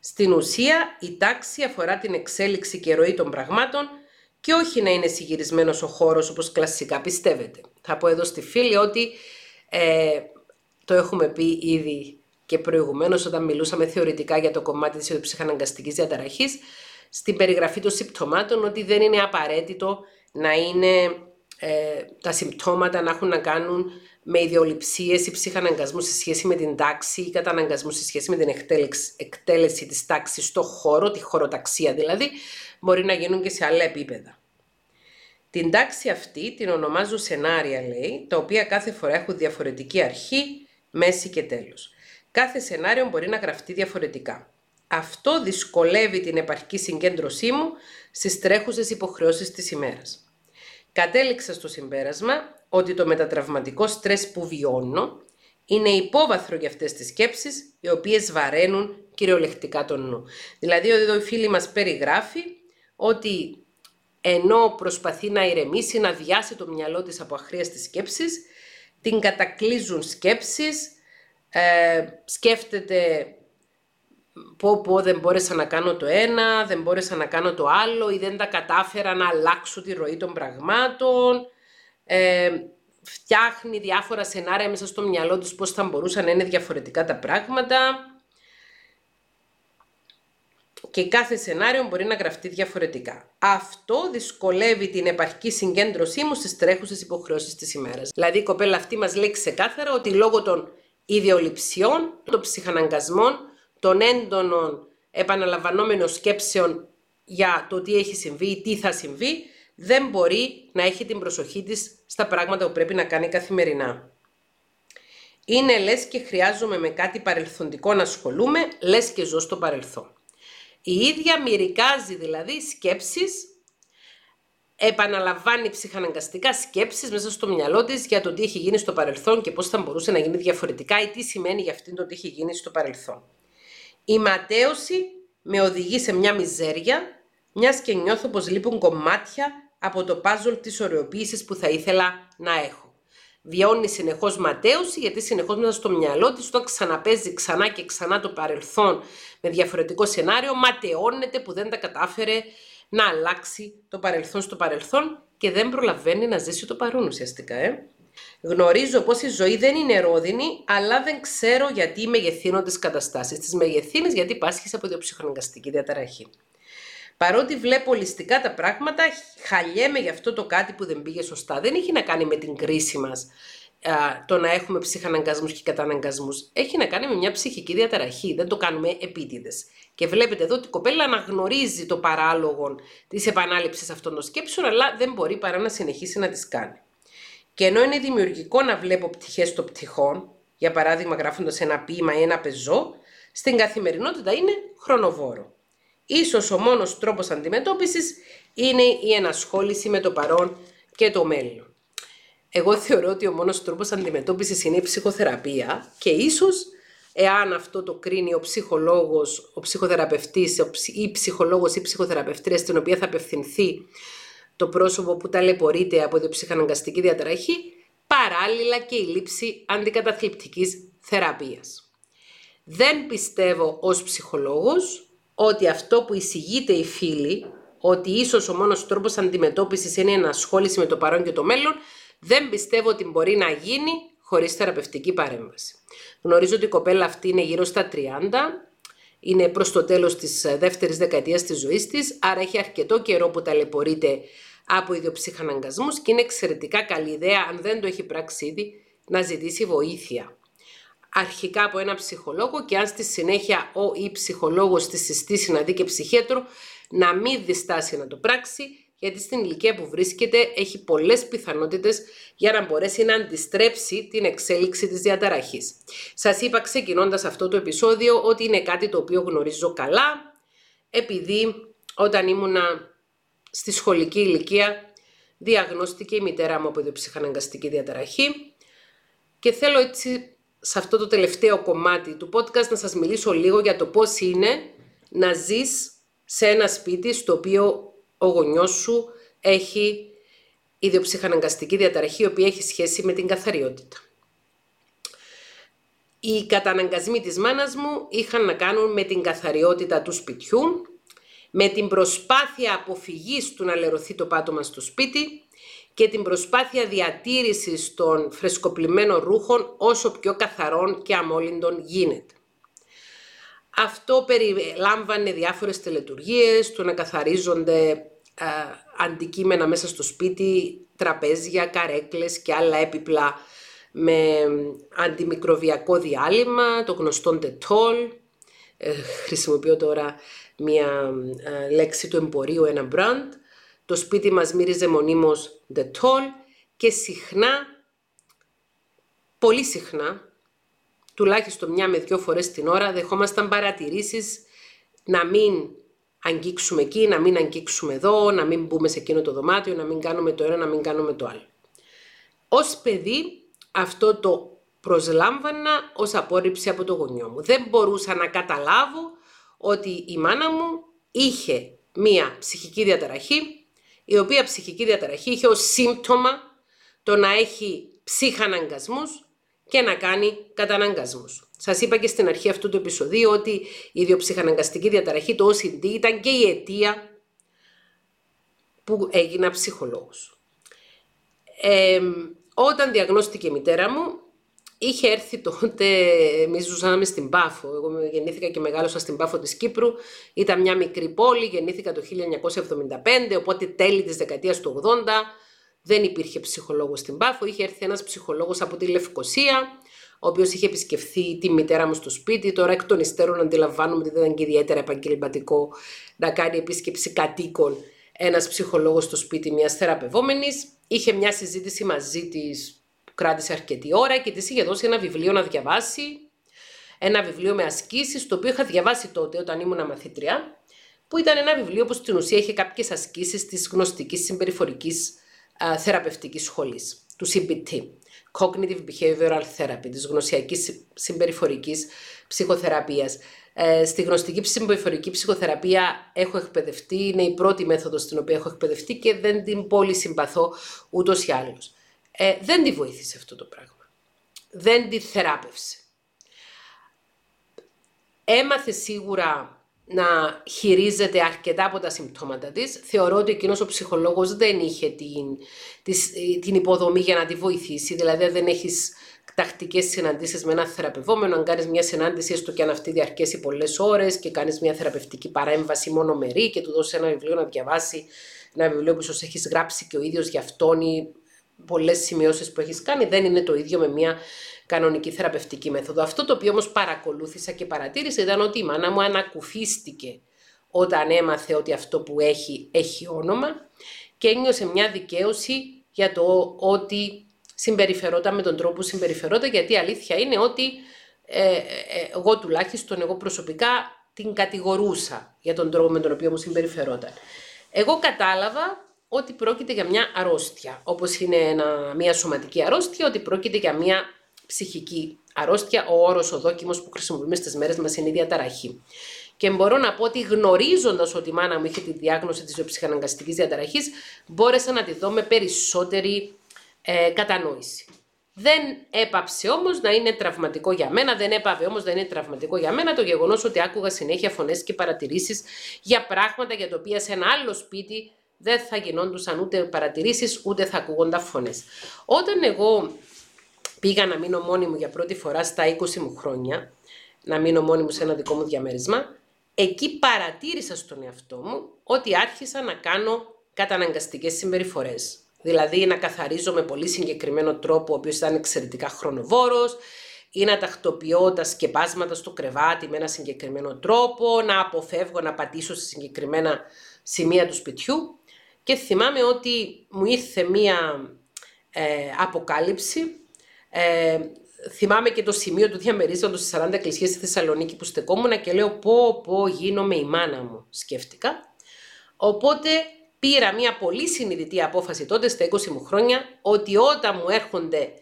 Στην ουσία η τάξη αφορά την εξέλιξη και ροή των πραγμάτων και όχι να είναι συγυρισμένος ο χώρος όπως κλασικά πιστεύετε. Θα πω εδώ στη φίλη ότι ε, το έχουμε πει ήδη και προηγουμένως όταν μιλούσαμε θεωρητικά για το κομμάτι της ψυχαναγκαστικής διαταραχής στην περιγραφή των συμπτωμάτων ότι δεν είναι απαραίτητο να είναι ε, τα συμπτώματα να έχουν να κάνουν με ιδεολειψίες ή ψυχαναγκασμούς σε σχέση με την τάξη ή καταναγκασμούς σε σχέση με την εκτέλεση, εκτέλεση της τάξης στο χώρο, τη χωροταξία δηλαδή, μπορεί να γίνουν και σε άλλα επίπεδα. Την τάξη αυτή την ονομάζω σενάρια, λέει, τα οποία κάθε φορά έχουν διαφορετική αρχή, μέση και τέλος. Κάθε σενάριο μπορεί να γραφτεί διαφορετικά. Αυτό δυσκολεύει την επαρκή συγκέντρωσή μου στις τρέχουσες υποχρεώσεις της ημέρας κατέληξα στο συμπέρασμα ότι το μετατραυματικό στρες που βιώνω είναι υπόβαθρο για αυτές τις σκέψεις οι οποίες βαραίνουν κυριολεκτικά τον νου. Δηλαδή εδώ η φίλη μας περιγράφει ότι ενώ προσπαθεί να ηρεμήσει, να διάσει το μυαλό της από αχρίαστες σκέψεις, την κατακλείζουν σκέψεις, ε, σκέφτεται πω πω δεν μπόρεσα να κάνω το ένα, δεν μπόρεσα να κάνω το άλλο ή δεν τα κατάφερα να αλλάξω τη ροή των πραγμάτων. Ε, φτιάχνει διάφορα σενάρια μέσα στο μυαλό της πώς θα μπορούσαν να είναι διαφορετικά τα πράγματα. Και κάθε σενάριο μπορεί να γραφτεί διαφορετικά. Αυτό δυσκολεύει την επαρκή συγκέντρωσή μου στις τρέχουσες υποχρεώσεις της ημέρας. Δηλαδή η κοπέλα αυτή μας λέει ξεκάθαρα ότι λόγω των ιδεολειψιών, των ψυχαναγκασμών, των έντονων επαναλαμβανόμενων σκέψεων για το τι έχει συμβεί ή τι θα συμβεί, δεν μπορεί να έχει την προσοχή της στα πράγματα που πρέπει να κάνει καθημερινά. Είναι λες και χρειάζομαι με κάτι παρελθοντικό να ασχολούμαι, λες και ζω στο παρελθόν. Η ίδια μυρικάζει δηλαδή σκέψεις, επαναλαμβάνει ψυχαναγκαστικά σκέψεις μέσα στο μυαλό της για το τι έχει γίνει στο παρελθόν και πώς θα μπορούσε να γίνει διαφορετικά ή τι σημαίνει για αυτήν το τι έχει γίνει στο παρελθόν. Η ματέωση με οδηγεί σε μια μιζέρια, μιας και νιώθω πως λείπουν κομμάτια από το πάζολ της ωρεοποίησης που θα ήθελα να έχω. Βιώνει συνεχώς ματέωση γιατί συνεχώς μέσα στο μυαλό της όταν ξαναπέζει ξανά και ξανά το παρελθόν με διαφορετικό σενάριο ματαιώνεται που δεν τα κατάφερε να αλλάξει το παρελθόν στο παρελθόν και δεν προλαβαίνει να ζήσει το παρόν ουσιαστικά. Ε. Γνωρίζω πως η ζωή δεν είναι ρόδινη, αλλά δεν ξέρω γιατί μεγεθύνω τις καταστάσεις. Τις μεγεθύνεις γιατί πάσχεις από διοψυχρονικαστική διαταραχή. Παρότι βλέπω ολιστικά τα πράγματα, χαλιέμαι γι' αυτό το κάτι που δεν πήγε σωστά. Δεν έχει να κάνει με την κρίση μας το να έχουμε ψυχαναγκασμούς και καταναγκασμούς. Έχει να κάνει με μια ψυχική διαταραχή. Δεν το κάνουμε επίτηδες. Και βλέπετε εδώ ότι η κοπέλα αναγνωρίζει το παράλογο της επανάληψης αυτών των σκέψεων, αλλά δεν μπορεί παρά να συνεχίσει να τις κάνει. Και ενώ είναι δημιουργικό να βλέπω πτυχές των πτυχών, για παράδειγμα γράφοντας ένα ποίημα ή ένα πεζό, στην καθημερινότητα είναι χρονοβόρο. ίσως ο μόνος τρόπος αντιμετώπισης είναι η ενασχόληση με το παρόν και το μέλλον. Εγώ θεωρώ ότι ο μόνος τρόπος αντιμετώπισης είναι η ψυχοθεραπεία και ίσως εάν αυτό το κρίνει ο ψυχολόγος, ο ψυχοθεραπευτής ή ψυχολόγος ή ψυχοθεραπευτρία στην οποία θα απευθυνθεί το πρόσωπο που ταλαιπωρείται από την ψυχαναγκαστική διαταραχή, παράλληλα και η λήψη αντικαταθλιπτικής θεραπείας. Δεν πιστεύω ως ψυχολόγος ότι αυτό που εισηγείται η φίλη, ότι ίσως ο μόνος τρόπος αντιμετώπισης είναι η ενασχόληση με το παρόν και το μέλλον, δεν πιστεύω ότι μπορεί να γίνει χωρίς θεραπευτική παρέμβαση. Γνωρίζω ότι η κοπέλα αυτή είναι γύρω στα 30, είναι προς το τέλος της δεύτερης δεκαετίας της ζωής της, άρα έχει αρκετό καιρό που ταλαιπωρείται από ιδιοψυχαναγκασμούς και είναι εξαιρετικά καλή ιδέα, αν δεν το έχει πράξει ήδη, να ζητήσει βοήθεια. Αρχικά από ένα ψυχολόγο και αν στη συνέχεια ο ή ψυχολόγος τη συστήσει να δει και ψυχέτρο, να μην διστάσει να το πράξει, γιατί στην ηλικία που βρίσκεται έχει πολλές πιθανότητες για να μπορέσει να αντιστρέψει την εξέλιξη της διαταραχής. Σας είπα ξεκινώντας αυτό το επεισόδιο ότι είναι κάτι το οποίο γνωρίζω καλά, επειδή όταν ήμουνα στη σχολική ηλικία διαγνώστηκε η μητέρα μου από ψυχαναγκαστική διαταραχή και θέλω έτσι σε αυτό το τελευταίο κομμάτι του podcast να σας μιλήσω λίγο για το πώς είναι να ζεις σε ένα σπίτι στο οποίο ο γονιός σου έχει ιδιοψυχαναγκαστική διαταραχή η οποία έχει σχέση με την καθαριότητα. Οι καταναγκασμοί της μάνας μου είχαν να κάνουν με την καθαριότητα του σπιτιού με την προσπάθεια αποφυγής του να λερωθεί το πάτωμα στο σπίτι και την προσπάθεια διατήρησης των φρεσκοπλημένων ρούχων όσο πιο καθαρών και αμόλυντων γίνεται. Αυτό περιλάμβανε διάφορες τελετουργίες, το να καθαρίζονται αντικείμενα μέσα στο σπίτι, τραπέζια, καρέκλες και άλλα έπιπλα με αντιμικροβιακό διάλειμμα, το γνωστό τετόλ. Ε, χρησιμοποιώ τώρα μια ε, λέξη του εμπορίου, ένα brand. Το σπίτι μας μύριζε μονίμως Dettol και συχνά, πολύ συχνά, τουλάχιστον μια με δυο φορές την ώρα, δεχόμασταν παρατηρήσεις να μην αγγίξουμε εκεί, να μην αγγίξουμε εδώ, να μην μπούμε σε εκείνο το δωμάτιο, να μην κάνουμε το ένα, να μην κάνουμε το άλλο. Ως παιδί αυτό το προσλάμβανα ως απόρριψη από το γονιό μου. Δεν μπορούσα να καταλάβω ότι η μάνα μου είχε μία ψυχική διαταραχή, η οποία ψυχική διαταραχή είχε ως σύμπτωμα το να έχει ψυχαναγκασμούς και να κάνει καταναγκασμούς. Σας είπα και στην αρχή αυτού του επεισοδίου ότι η ιδιοψυχαναγκαστική διαταραχή, το OCD, ήταν και η αιτία που έγινα ψυχολόγος. Ε, όταν διαγνώστηκε η μητέρα μου, Είχε έρθει τότε, εμείς ζούσαμε στην Πάφο. Εγώ γεννήθηκα και μεγάλωσα στην Πάφο της Κύπρου. Ήταν μια μικρή πόλη, γεννήθηκα το 1975, οπότε τέλη της δεκαετίας του 80 δεν υπήρχε ψυχολόγος στην Πάφο. Είχε έρθει ένας ψυχολόγος από τη Λευκοσία, ο οποίος είχε επισκεφθεί τη μητέρα μου στο σπίτι. Τώρα εκ των υστέρων αντιλαμβάνομαι ότι δεν ήταν και ιδιαίτερα επαγγελματικό να κάνει επίσκεψη κατοίκων ένας ψυχολόγος στο σπίτι μιας θεραπευόμενης. Είχε μια συζήτηση μαζί της κράτησε αρκετή ώρα και της είχε δώσει ένα βιβλίο να διαβάσει. Ένα βιβλίο με ασκήσεις, το οποίο είχα διαβάσει τότε όταν ήμουν μαθήτρια, που ήταν ένα βιβλίο που στην ουσία είχε κάποιες ασκήσεις της γνωστικής συμπεριφορικής θεραπευτικής σχολής, του CBT. Cognitive Behavioral Therapy, της γνωσιακής συμπεριφορικής ψυχοθεραπείας. Ε, στη γνωστική συμπεριφορική ψυχοθεραπεία έχω εκπαιδευτεί, είναι η πρώτη μέθοδος στην οποία έχω εκπαιδευτεί και δεν την πολύ συμπαθώ ούτως ή άλλως. Ε, δεν τη βοήθησε αυτό το πράγμα. Δεν τη θεράπευσε. Έμαθε σίγουρα να χειρίζεται αρκετά από τα συμπτώματα της. Θεωρώ ότι εκείνος ο ψυχολόγος δεν είχε την, την υποδομή για να τη βοηθήσει. Δηλαδή δεν έχεις τακτικές συναντήσεις με ένα θεραπευόμενο, αν κάνεις μια συνάντηση έστω και αν αυτή διαρκέσει πολλές ώρες και κάνεις μια θεραπευτική παρέμβαση μονομερή και του δώσεις ένα βιβλίο να διαβάσει, ένα βιβλίο που ίσως έχεις γράψει και ο ίδιος για αυτόν ή πολλές σημειώσεις που έχεις κάνει δεν είναι το ίδιο με μια κανονική θεραπευτική μέθοδο. Αυτό το οποίο όμως παρακολούθησα και παρατήρησα ήταν ότι η μάνα μου ανακουφίστηκε όταν έμαθε ότι αυτό που έχει έχει όνομα και ένιωσε μια δικαίωση για το ότι συμπεριφερόταν με τον τρόπο που συμπεριφερόταν γιατί η αλήθεια είναι ότι ε, ε, εγώ τουλάχιστον εγώ προσωπικά την κατηγορούσα για τον τρόπο με τον οποίο μου συμπεριφερόταν. Εγώ κατάλαβα ότι πρόκειται για μια αρρώστια, όπως είναι ένα, μια σωματική αρρώστια, ότι πρόκειται για μια ψυχική αρρώστια. Ο όρος, ο δόκιμος που χρησιμοποιούμε στις μέρες μας είναι η διαταραχή. Και μπορώ να πω ότι γνωρίζοντας ότι η μάνα μου είχε τη διάγνωση της ψυχαναγκαστικής διαταραχής, μπόρεσα να τη δω με περισσότερη ε, κατανόηση. Δεν έπαψε όμως να είναι τραυματικό για μένα, δεν έπαβε όμως να είναι τραυματικό για μένα το γεγονός ότι άκουγα συνέχεια φωνές και παρατηρήσεις για πράγματα για τα οποία σε ένα άλλο σπίτι δεν θα γινόντουσαν ούτε παρατηρήσεις ούτε θα ακούγονταν φωνές. Όταν εγώ πήγα να μείνω μόνη μου για πρώτη φορά στα 20 μου χρόνια, να μείνω μόνη μου σε ένα δικό μου διαμέρισμα, εκεί παρατήρησα στον εαυτό μου ότι άρχισα να κάνω καταναγκαστικές συμπεριφορές. Δηλαδή να καθαρίζω με πολύ συγκεκριμένο τρόπο, ο οποίος ήταν εξαιρετικά χρονοβόρος, ή να τακτοποιώ τα σκεπάσματα στο κρεβάτι με ένα συγκεκριμένο τρόπο, να αποφεύγω να πατήσω σε συγκεκριμένα σημεία του σπιτιού. Και θυμάμαι ότι μου ήρθε μία ε, αποκάλυψη ε, θυμάμαι και το σημείο του διαμερίζοντος στις 40 εκκλησίες στη Θεσσαλονίκη που στεκόμουν και λέω πω πω γίνομαι η μάνα μου, σκέφτηκα. Οπότε πήρα μια πολύ συνειδητή απόφαση τότε στα 20 μου χρόνια ότι όταν μου έρχονται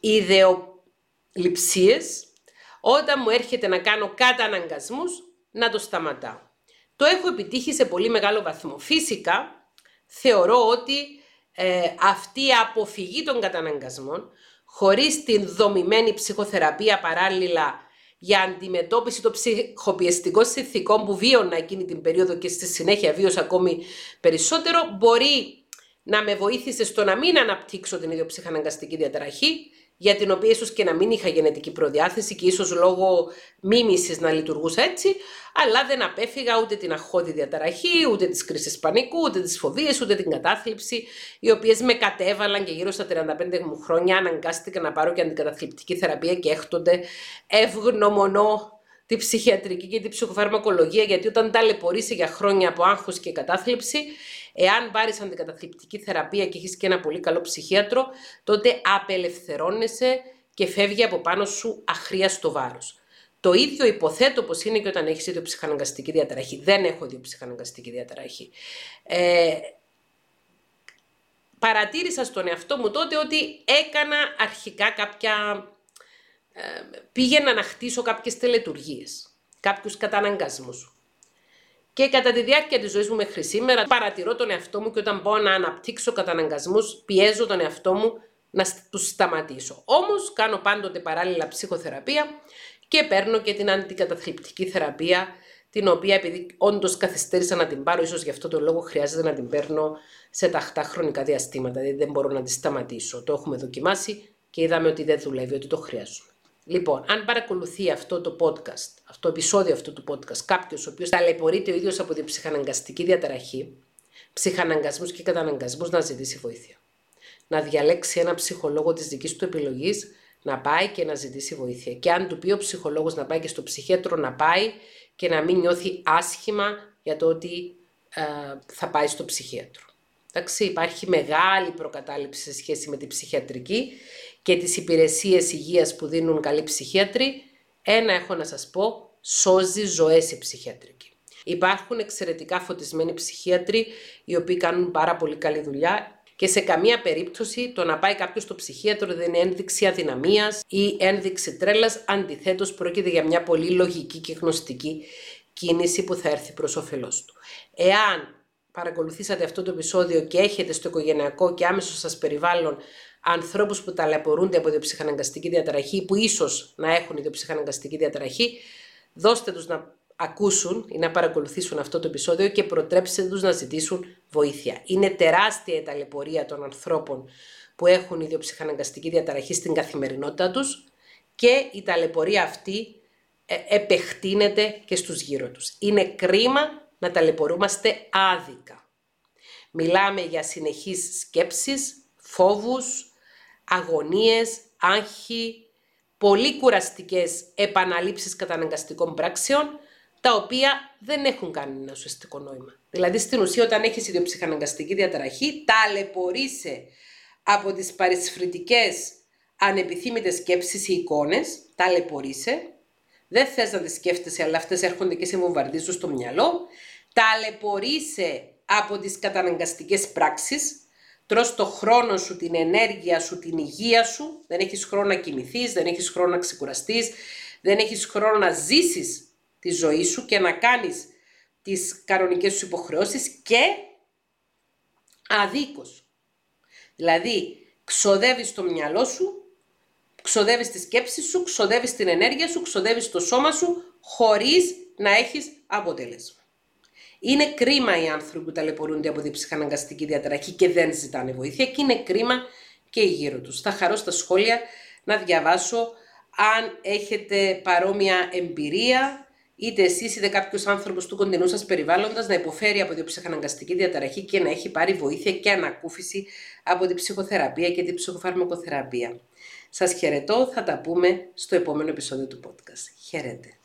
ιδεολειψίες, όταν μου έρχεται να κάνω καταναγκασμούς, να το σταματάω. Το έχω επιτύχει σε πολύ μεγάλο βαθμό. Φυσικά, θεωρώ ότι ε, αυτή η αποφυγή των καταναγκασμών χωρίς την δομημένη ψυχοθεραπεία παράλληλα για αντιμετώπιση των ψυχοπιεστικών συνθηκών που βίωνα εκείνη την περίοδο και στη συνέχεια βίωσα ακόμη περισσότερο, μπορεί να με βοήθησε στο να μην αναπτύξω την ιδιοψυχαναγκαστική διαταραχή, για την οποία ίσως και να μην είχα γενετική προδιάθεση και ίσως λόγω μίμησης να λειτουργούσα έτσι, αλλά δεν απέφυγα ούτε την αχώδη διαταραχή, ούτε τις κρίσεις πανικού, ούτε τις φοβίες, ούτε την κατάθλιψη, οι οποίες με κατέβαλαν και γύρω στα 35 μου χρόνια αναγκάστηκα να πάρω και αντικαταθλιπτική θεραπεία και έχτονται ευγνωμονώ τη ψυχιατρική και τη ψυχοφαρμακολογία, γιατί όταν ταλαιπωρήσει για χρόνια από άγχος και κατάθλιψη, εάν πάρεις αντικαταθλιπτική θεραπεία και έχεις και ένα πολύ καλό ψυχίατρο, τότε απελευθερώνεσαι και φεύγει από πάνω σου αχρίαστο βάρος. Το ίδιο υποθέτω πως είναι και όταν έχεις ιδιοψυχαναγκαστική διαταραχή. Δεν έχω ιδιοψυχαναγκαστική διαταραχή. Ε, παρατήρησα στον εαυτό μου τότε ότι έκανα αρχικά κάποια πήγαινα να χτίσω κάποιες τελετουργίες, κάποιους καταναγκασμούς. Και κατά τη διάρκεια της ζωής μου μέχρι σήμερα παρατηρώ τον εαυτό μου και όταν πάω να αναπτύξω καταναγκασμούς πιέζω τον εαυτό μου να τους σταματήσω. Όμως κάνω πάντοτε παράλληλα ψυχοθεραπεία και παίρνω και την αντικαταθλιπτική θεραπεία την οποία επειδή όντως καθυστέρησα να την πάρω, ίσως γι' αυτό το λόγο χρειάζεται να την παίρνω σε ταχτά χρονικά διαστήματα. Δηλαδή δεν μπορώ να τη σταματήσω. Το έχουμε δοκιμάσει και είδαμε ότι δεν δουλεύει, ότι το χρειάζομαι. Λοιπόν, αν παρακολουθεί αυτό το podcast, αυτό το επεισόδιο αυτού του podcast, κάποιος ο οποίος ταλαιπωρείται ο ίδιος από την ψυχαναγκαστική διαταραχή, ψυχαναγκασμούς και καταναγκασμούς, να ζητήσει βοήθεια. Να διαλέξει ένα ψυχολόγο της δικής του επιλογής, να πάει και να ζητήσει βοήθεια. Και αν του πει ο ψυχολόγος να πάει και στο ψυχίατρο, να πάει και να μην νιώθει άσχημα για το ότι ε, θα πάει στο ψυχίατρο. Εντάξει, υπάρχει μεγάλη προκατάληψη σε σχέση με την ψυχιατρική και τις υπηρεσίες υγείας που δίνουν καλοί ψυχίατροι, ένα έχω να σας πω, σώζει ζωές η ψυχιατρική. Υπάρχουν εξαιρετικά φωτισμένοι ψυχίατροι, οι οποίοι κάνουν πάρα πολύ καλή δουλειά και σε καμία περίπτωση το να πάει κάποιος στο ψυχίατρο δεν είναι ένδειξη αδυναμίας ή ένδειξη τρέλας, αντιθέτως πρόκειται για μια πολύ λογική και γνωστική κίνηση που θα έρθει προς όφελός του. Εάν παρακολουθήσατε αυτό το επεισόδιο και έχετε στο οικογενειακό και άμεσο σας περιβάλλον ανθρώπους που ταλαιπωρούνται από ιδιοψυχαναγκαστική διαταραχή που ίσως να έχουν ιδιοψυχαναγκαστική διαταραχή, δώστε τους να ακούσουν ή να παρακολουθήσουν αυτό το επεισόδιο και προτρέψτε τους να ζητήσουν βοήθεια. Είναι τεράστια η ταλαιπωρία των ανθρώπων που έχουν ιδιοψυχαναγκαστική διαταραχή στην καθημερινότητα τους και η ταλαιπωρία αυτή ε, επεκτείνεται και στους γύρω τους. Είναι κρίμα να ταλαιπωρούμαστε άδικα. Μιλάμε για συνεχείς σκέψεις, φόβους, αγωνίες, άγχη, πολύ κουραστικές επαναλήψεις καταναγκαστικών πράξεων, τα οποία δεν έχουν κανένα ουσιαστικό νόημα. Δηλαδή, στην ουσία, όταν έχεις ιδιοψυχαναγκαστική διαταραχή, ταλαιπωρείσαι από τις παρισφρητικές ανεπιθύμητες σκέψεις ή εικόνες, ταλαιπωρείσαι, δεν θες να τις σκέφτεσαι, αλλά αυτές έρχονται και σε βομβαρδίζουν στο μυαλό. Ταλαιπωρείσαι από τις καταναγκαστικές πράξεις, τρως το χρόνο σου, την ενέργεια σου, την υγεία σου, δεν έχεις χρόνο να κοιμηθείς, δεν έχεις χρόνο να ξεκουραστείς, δεν έχεις χρόνο να ζήσεις τη ζωή σου και να κάνεις τις κανονικές σου υποχρεώσεις και αδίκως. Δηλαδή, ξοδεύεις το μυαλό σου, ξοδεύεις τη σκέψη σου, ξοδεύεις την ενέργεια σου, ξοδεύεις το σώμα σου, χωρίς να έχεις αποτέλεσμα. Είναι κρίμα οι άνθρωποι που ταλαιπωρούνται από την ψυχαναγκαστική διαταραχή και δεν ζητάνε βοήθεια και είναι κρίμα και γύρω τους. Θα χαρώ στα σχόλια να διαβάσω αν έχετε παρόμοια εμπειρία είτε εσείς είτε κάποιος άνθρωπος του κοντινού σας περιβάλλοντας να υποφέρει από την ψυχαναγκαστική διαταραχή και να έχει πάρει βοήθεια και ανακούφιση από την ψυχοθεραπεία και την ψυχοφαρμακοθεραπεία. Σας χαιρετώ, θα τα πούμε στο επόμενο επεισόδιο του podcast. Χαίρετε.